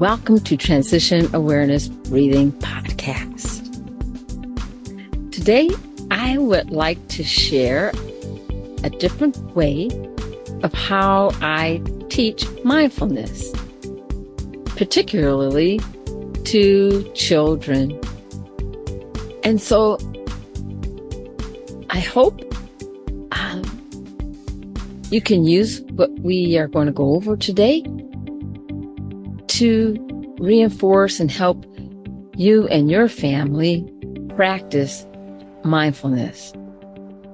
Welcome to Transition Awareness Breathing Podcast. Today, I would like to share a different way of how I teach mindfulness, particularly to children. And so I hope um, you can use what we are going to go over today to reinforce and help you and your family practice mindfulness.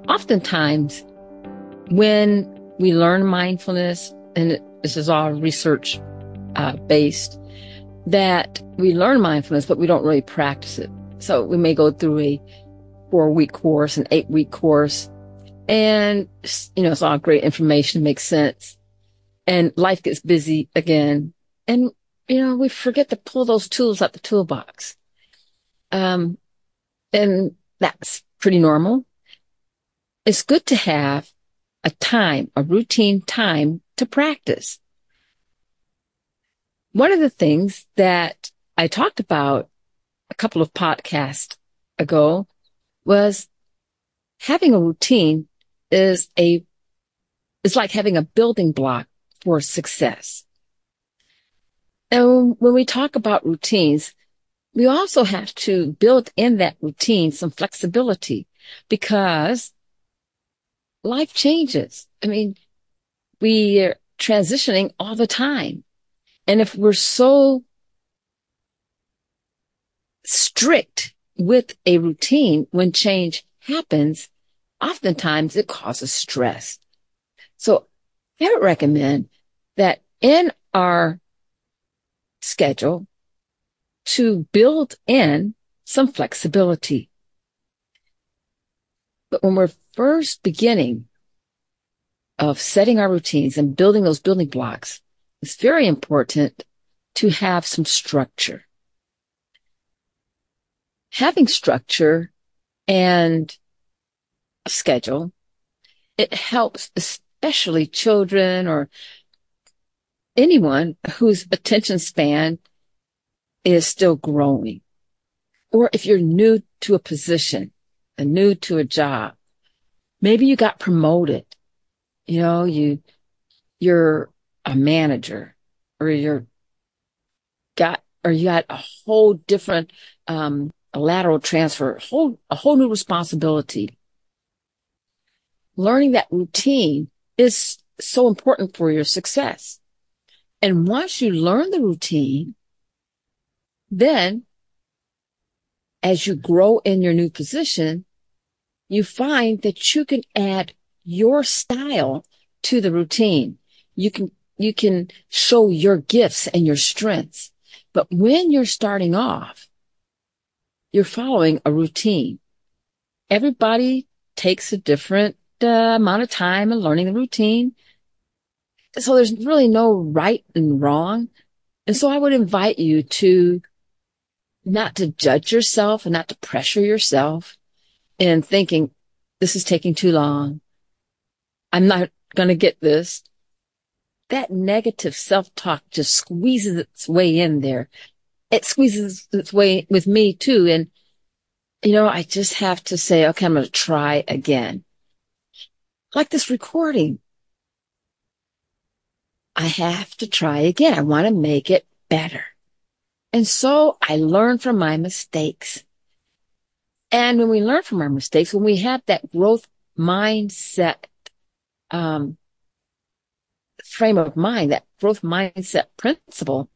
Oftentimes, when we learn mindfulness, and this is all research uh, based, that we learn mindfulness, but we don't really practice it. So we may go through a four week course, an eight week course, and, you know, it's all great information, makes sense. And life gets busy again. And you know, we forget to pull those tools out the toolbox. Um, and that's pretty normal. It's good to have a time, a routine time to practice. One of the things that I talked about a couple of podcasts ago was having a routine is a, is like having a building block for success. And when we talk about routines, we also have to build in that routine some flexibility because life changes. I mean, we are transitioning all the time. And if we're so strict with a routine when change happens, oftentimes it causes stress. So I would recommend that in our schedule to build in some flexibility. But when we're first beginning of setting our routines and building those building blocks, it's very important to have some structure. Having structure and a schedule, it helps especially children or anyone whose attention span is still growing. Or if you're new to a position and new to a job, maybe you got promoted. You know, you, you're a manager or you're got, or you got a whole different, um, a lateral transfer, whole, a whole new responsibility. Learning that routine is so important for your success. And once you learn the routine, then as you grow in your new position, you find that you can add your style to the routine. You can, you can show your gifts and your strengths. But when you're starting off, you're following a routine. Everybody takes a different uh, amount of time in learning the routine. So there's really no right and wrong. And so I would invite you to not to judge yourself and not to pressure yourself in thinking this is taking too long. I'm not going to get this. That negative self-talk just squeezes its way in there. It squeezes its way with me too. And, you know, I just have to say, okay, I'm going to try again. Like this recording. I have to try again. I want to make it better. And so I learn from my mistakes. And when we learn from our mistakes, when we have that growth mindset, um, frame of mind, that growth mindset principle,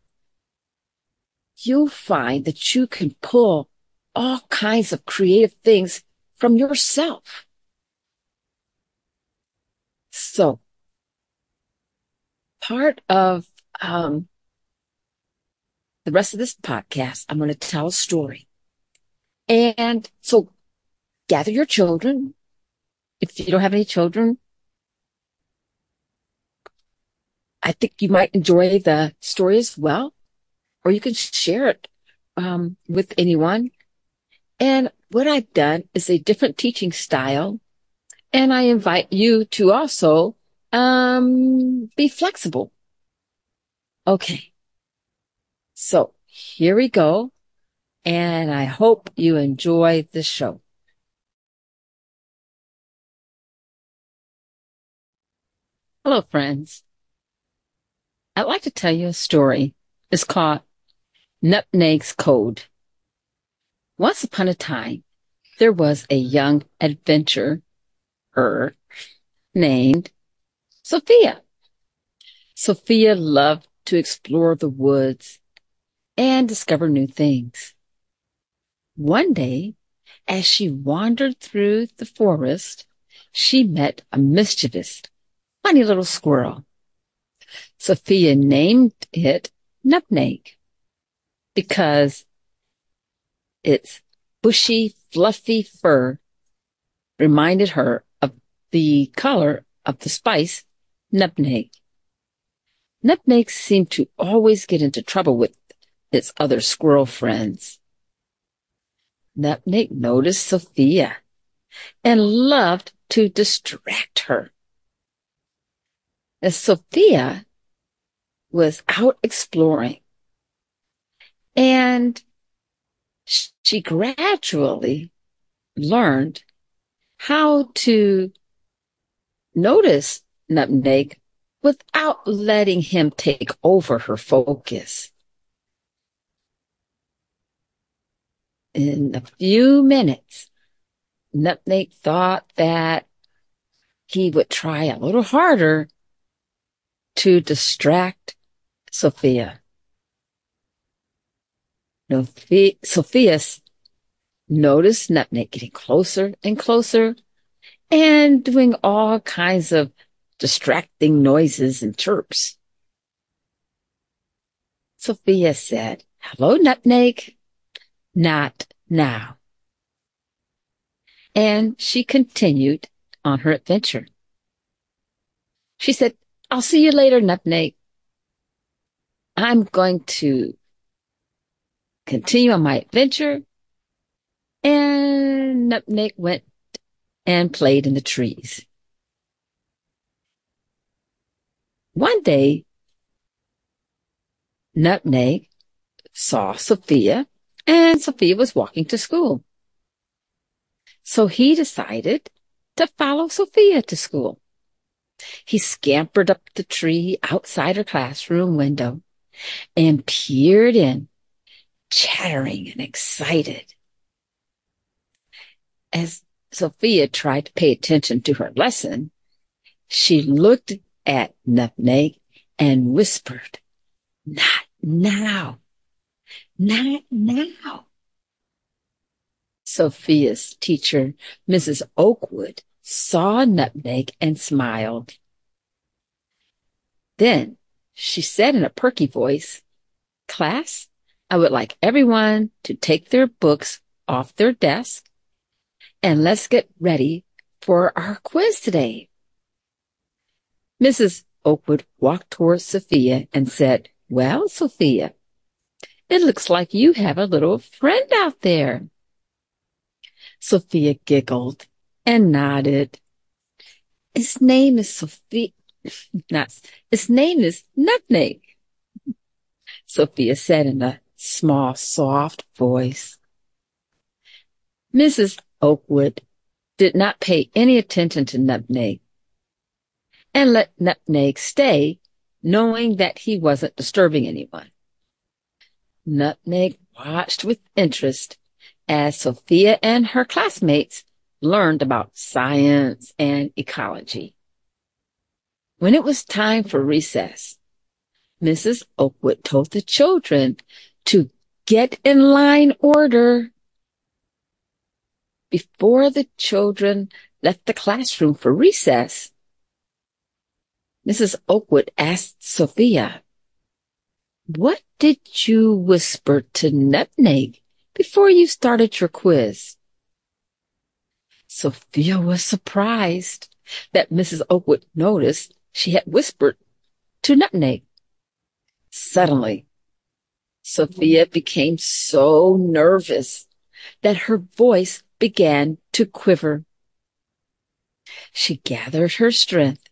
you'll find that you can pull all kinds of creative things from yourself. So part of um, the rest of this podcast, I'm going to tell a story. And so gather your children. If you don't have any children, I think you might enjoy the story as well, or you can share it um, with anyone. And what I've done is a different teaching style, and I invite you to also um, be flexible. Okay. So here we go. And I hope you enjoy the show. Hello, friends. I'd like to tell you a story. It's called Nutmeg's Code. Once upon a time, there was a young adventurer named Sophia. Sophia loved to explore the woods and discover new things. One day, as she wandered through the forest, she met a mischievous, funny little squirrel. Sophia named it Nutmeg because its bushy, fluffy fur reminded her of the color of the spice Nutmeg. Nutmeg seemed to always get into trouble with its other squirrel friends. Nutmeg noticed Sophia and loved to distract her. As Sophia was out exploring and she gradually learned how to notice Nutmeg without letting him take over her focus. In a few minutes, Nutmeg thought that he would try a little harder to distract Sophia. Sophia noticed Nutmeg getting closer and closer and doing all kinds of distracting noises and chirps. Sophia said, Hello, Nutmeg. Not now. And she continued on her adventure. She said, I'll see you later, Nutmeg. I'm going to continue on my adventure. And Nutmeg went and played in the trees. One day, Nutmeg saw Sophia and Sophia was walking to school. So he decided to follow Sophia to school. He scampered up the tree outside her classroom window and peered in, chattering and excited. As Sophia tried to pay attention to her lesson, she looked at Nutmeg and whispered, Not now. Not now. Sophia's teacher, Mrs. Oakwood, saw Nutmeg and smiled. Then she said in a perky voice, Class, I would like everyone to take their books off their desk and let's get ready for our quiz today. Mrs. Oakwood walked towards Sophia and said, Well, Sophia, it looks like you have a little friend out there. Sophia giggled and nodded. His name is Sophia. Not, his name is Nutmeg. Sophia said in a small, soft voice. Mrs. Oakwood did not pay any attention to Nutmeg and let Nutmeg stay, knowing that he wasn't disturbing anyone. Nutmeg watched with interest as Sophia and her classmates learned about science and ecology. When it was time for recess, Mrs. Oakwood told the children to get in line order. Before the children left the classroom for recess, Mrs. Oakwood asked Sophia, what did you whisper to Nutmeg before you started your quiz? Sophia was surprised that Mrs. Oakwood noticed she had whispered to Nutmeg. Suddenly, Sophia became so nervous that her voice began to quiver. She gathered her strength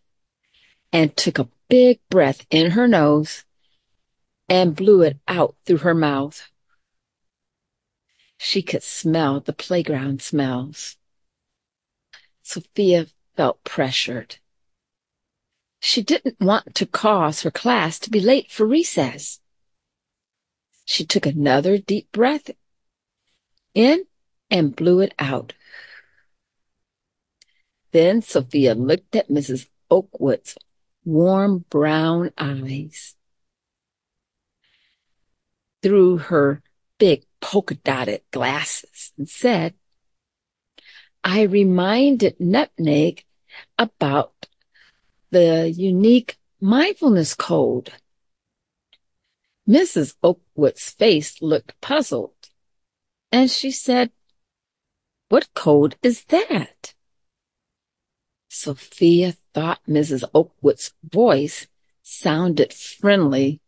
and took a big breath in her nose and blew it out through her mouth. She could smell the playground smells. Sophia felt pressured. She didn't want to cause her class to be late for recess. She took another deep breath in and blew it out. Then Sophia looked at Mrs. Oakwood's warm brown eyes through her big polka dotted glasses and said, I reminded Nutmeg about the unique mindfulness code. Mrs. Oakwood's face looked puzzled, and she said, What code is that? Sophia thought Mrs. Oakwood's voice sounded friendly,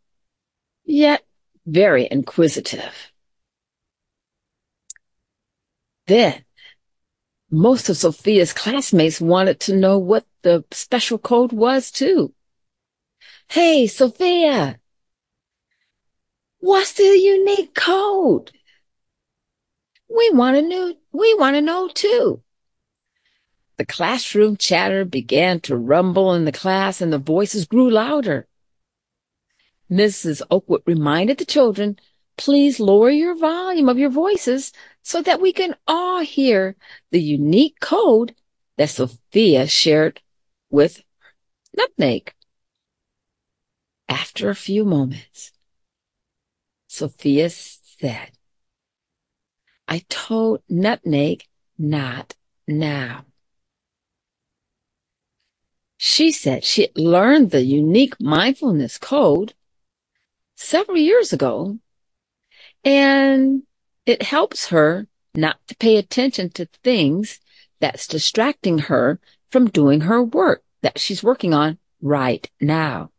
yet very inquisitive. Then, most of Sophia's classmates wanted to know what the special code was too. Hey, Sophia! What's the unique code? We want to know, we want to know too. The classroom chatter began to rumble in the class and the voices grew louder. Mrs. Oakwood reminded the children, please lower your volume of your voices so that we can all hear the unique code that Sophia shared with Nutmeg. After a few moments, Sophia said, I told Nutmeg not now. She said she learned the unique mindfulness code several years ago, and it helps her not to pay attention to things that's distracting her from doing her work that she's working on right now.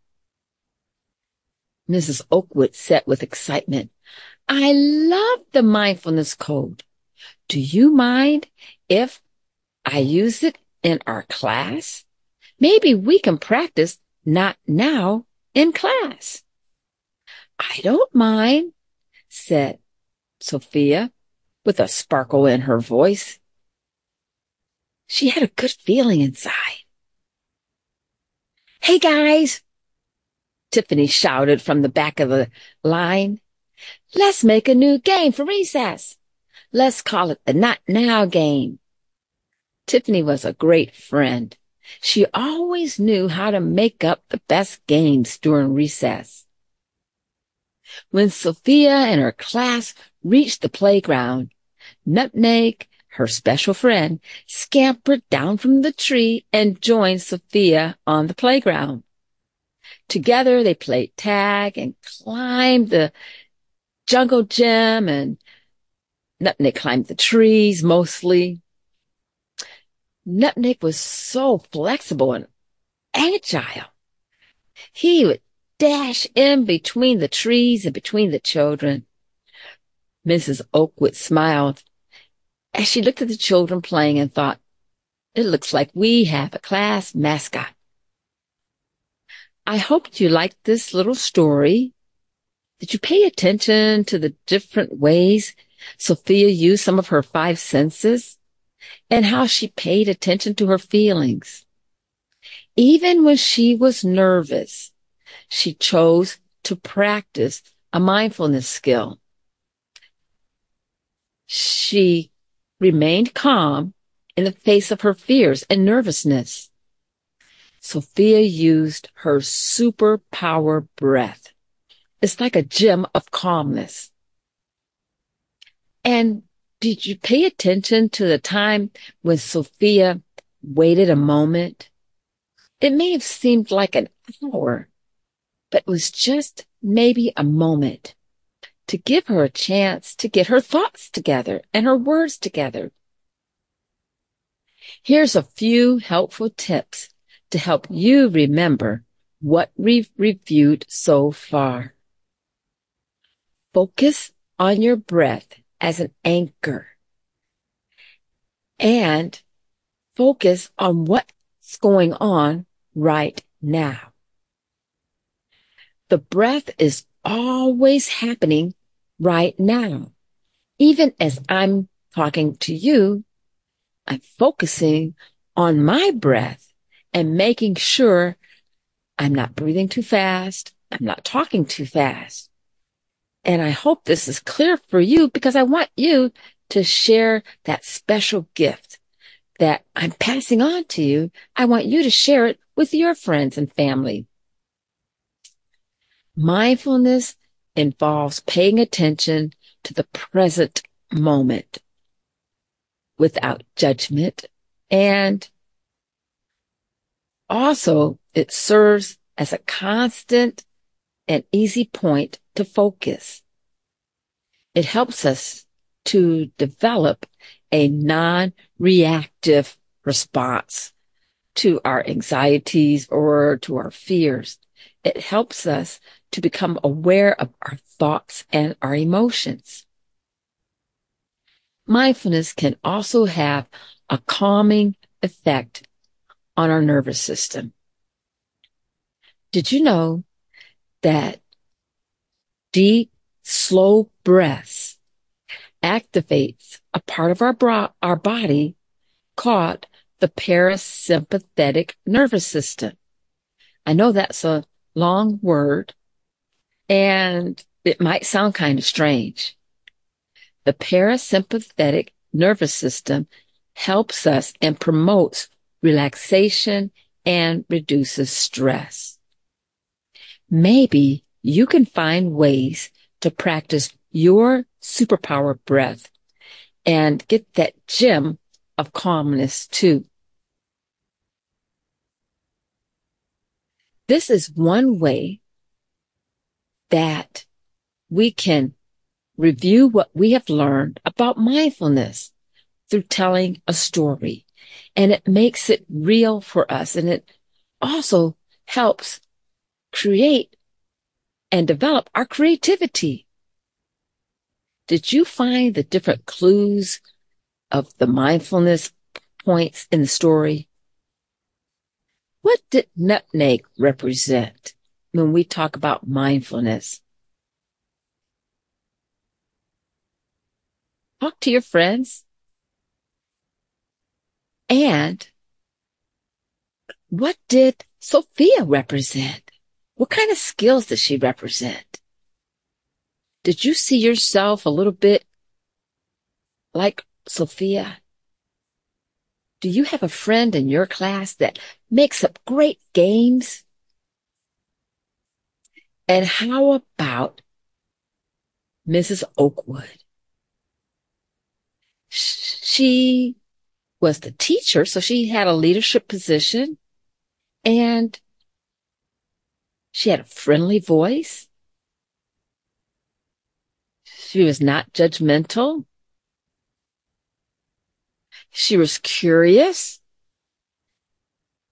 Mrs. Oakwood said with excitement, I love the mindfulness code. Do you mind if I use it in our class? Maybe we can practice not now in class. I don't mind, said Sophia with a sparkle in her voice. She had a good feeling inside. Hey guys, Tiffany shouted from the back of the line. Let's make a new game for recess. Let's call it the Not Now game. Tiffany was a great friend. She always knew how to make up the best games during recess. When Sophia and her class reached the playground, Nutmeg, her special friend, scampered down from the tree and joined Sophia on the playground. Together they played tag and climbed the jungle gym and Nutmeg climbed the trees mostly. Nutmeg was so flexible and agile. He would dash in between the trees and between the children. Mrs. Oakwood smiled as she looked at the children playing and thought, it looks like we have a class mascot. I hope you liked this little story. Did you pay attention to the different ways Sophia used some of her five senses and how she paid attention to her feelings? Even when she was nervous, she chose to practice a mindfulness skill. She remained calm in the face of her fears and nervousness. Sophia used her superpower breath. It's like a gem of calmness. And did you pay attention to the time when Sophia waited a moment? It may have seemed like an hour, but it was just maybe a moment to give her a chance to get her thoughts together and her words together. Here's a few helpful tips to help you remember what we've reviewed so far. Focus on your breath as an anchor and focus on what's going on right now. The breath is always happening right now. Even as I'm talking to you, I'm focusing on my breath and making sure I'm not breathing too fast. I'm not talking too fast. And I hope this is clear for you because I want you to share that special gift that I'm passing on to you. I want you to share it with your friends and family. Mindfulness involves paying attention to the present moment without judgment. And also it serves as a constant and easy point to focus. It helps us to develop a non-reactive response to our anxieties or to our fears. It helps us to become aware of our thoughts and our emotions. Mindfulness can also have a calming effect on our nervous system. Did you know that deep, slow breaths activates a part of our, bro- our body called the parasympathetic nervous system. I know that's a long word and it might sound kind of strange. The parasympathetic nervous system helps us and promotes relaxation and reduces stress. Maybe you can find ways to practice your superpower breath and get that gem of calmness too. This is one way that we can review what we have learned about mindfulness through telling a story. And it makes it real for us. And it also helps create and develop our creativity. Did you find the different clues of the mindfulness points in the story? What did nutmeg represent when we talk about mindfulness? Talk to your friends. And what did Sophia represent? What kind of skills does she represent? Did you see yourself a little bit like Sophia? Do you have a friend in your class that makes up great games? And how about Mrs. Oakwood? She was the teacher, so she had a leadership position and she had a friendly voice. She was not judgmental. She was curious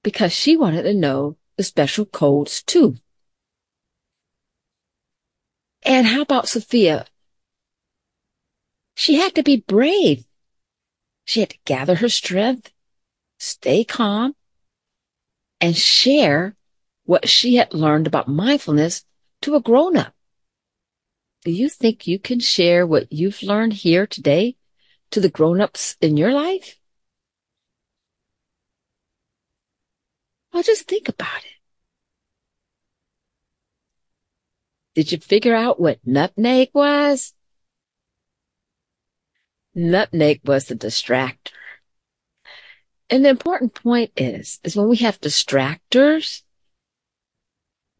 because she wanted to know the special codes too. And how about Sophia? She had to be brave. She had to gather her strength, stay calm, and share what she had learned about mindfulness to a grown up. Do you think you can share what you've learned here today to the grown-ups in your life? Well, just think about it. Did you figure out what nutmeg was? Nutmeg was the distractor. And the important point is, is when we have distractors,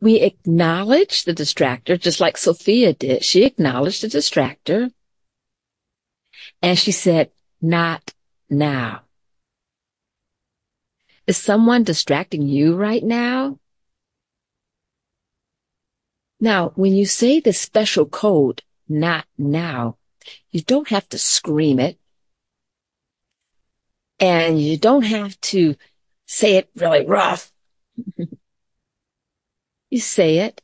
we acknowledge the distractor, just like Sophia did. She acknowledged the distractor. And she said, not now. Is someone distracting you right now? Now, when you say the special code, not now, you don't have to scream it. And you don't have to say it really rough. you say it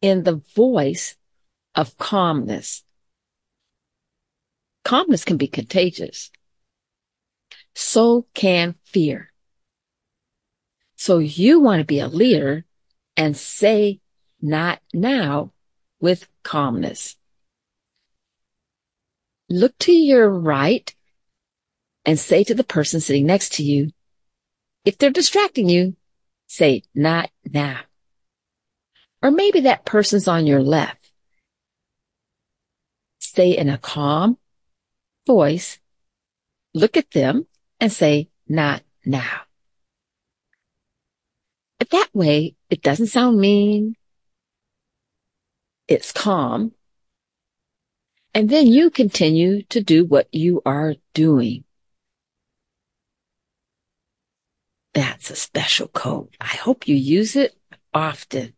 in the voice of calmness. Calmness can be contagious. So can fear. So you want to be a leader and say not now with calmness. Look to your right and say to the person sitting next to you, if they're distracting you, say not now. Or maybe that person's on your left. Say in a calm voice, look at them and say not now. But that way, it doesn't sound mean. It's calm. And then you continue to do what you are doing. That's a special code. I hope you use it often.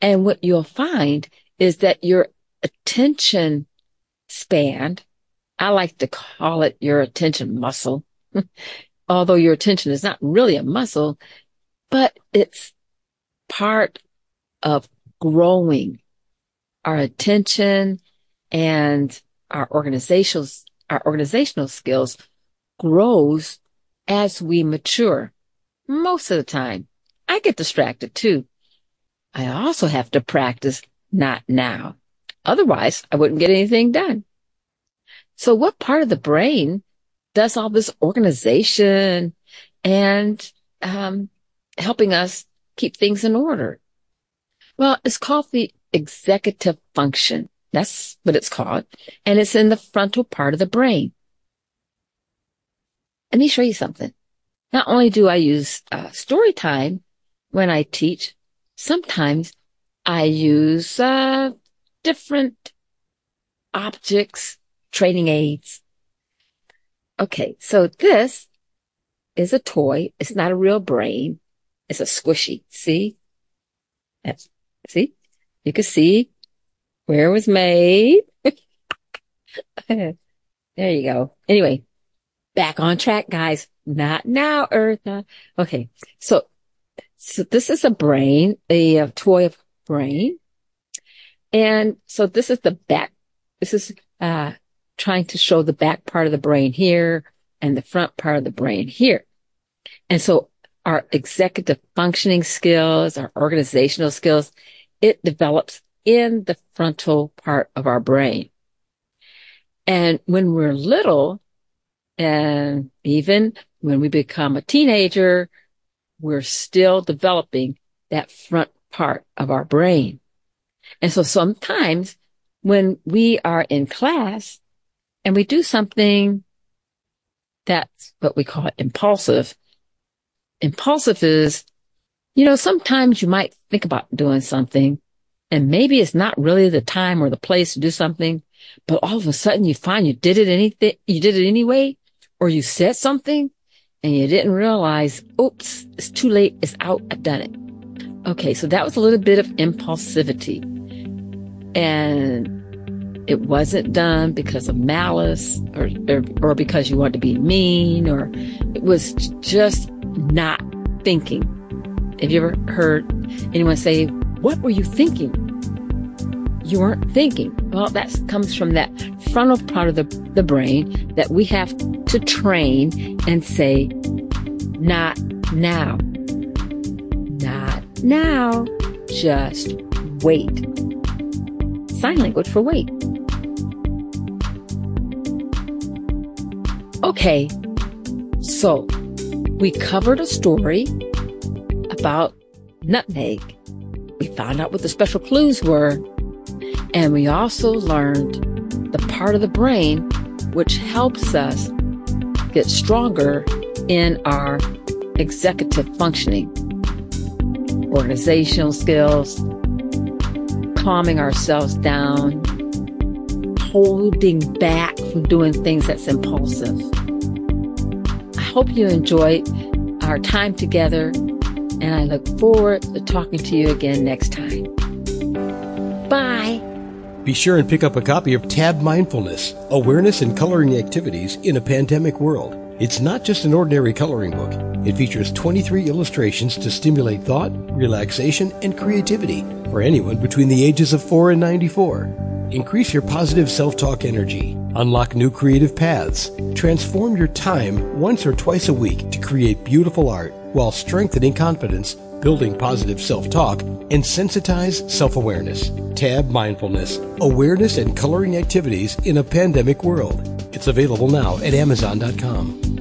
And what you'll find is that your attention span, I like to call it your attention muscle, although your attention is not really a muscle, but it's part of growing our attention and our organizational, our organizational skills grows as we mature. Most of the time, I get distracted too. I also have to practice not now. Otherwise, I wouldn't get anything done. So what part of the brain does all this organization and um, helping us keep things in order? Well, it's called the executive function. That's what it's called. And it's in the frontal part of the brain. Let me show you something. Not only do I use uh, story time when I teach, sometimes I use uh, different objects, training aids. Okay, so this is a toy. It's not a real brain. It's a squishy. See? See? You can see where it was made. there you go. Anyway, back on track, guys. Not now, Eartha. Okay. So, so this is a brain, a, a toy of brain. And so this is the back. This is, uh, trying to show the back part of the brain here and the front part of the brain here. And so our executive functioning skills, our organizational skills, it develops in the frontal part of our brain. And when we're little, and even when we become a teenager, we're still developing that front part of our brain. And so sometimes when we are in class and we do something that's what we call impulsive. Impulsive is, you know, sometimes you might think about doing something and maybe it's not really the time or the place to do something, but all of a sudden you find you did it anything, you did it anyway or you said something and you didn't realize, oops, it's too late. It's out. I've done it. Okay. So that was a little bit of impulsivity and it wasn't done because of malice or, or, or because you wanted to be mean or it was just not thinking. Have you ever heard anyone say, what were you thinking? You weren't thinking. Well, that comes from that frontal part of the, the brain that we have to train and say, not now. Not now. Just wait. Sign language for wait. Okay. So we covered a story about nutmeg. We found out what the special clues were. And we also learned the part of the brain which helps us get stronger in our executive functioning, organizational skills, calming ourselves down, holding back from doing things that's impulsive. I hope you enjoyed our time together, and I look forward to talking to you again next time. Bye. Be sure and pick up a copy of Tab Mindfulness Awareness and Coloring Activities in a Pandemic World. It's not just an ordinary coloring book. It features 23 illustrations to stimulate thought, relaxation, and creativity for anyone between the ages of 4 and 94. Increase your positive self talk energy. Unlock new creative paths. Transform your time once or twice a week to create beautiful art while strengthening confidence, building positive self talk, and sensitize self awareness. Tab Mindfulness Awareness and Coloring Activities in a Pandemic World. It's available now at Amazon.com.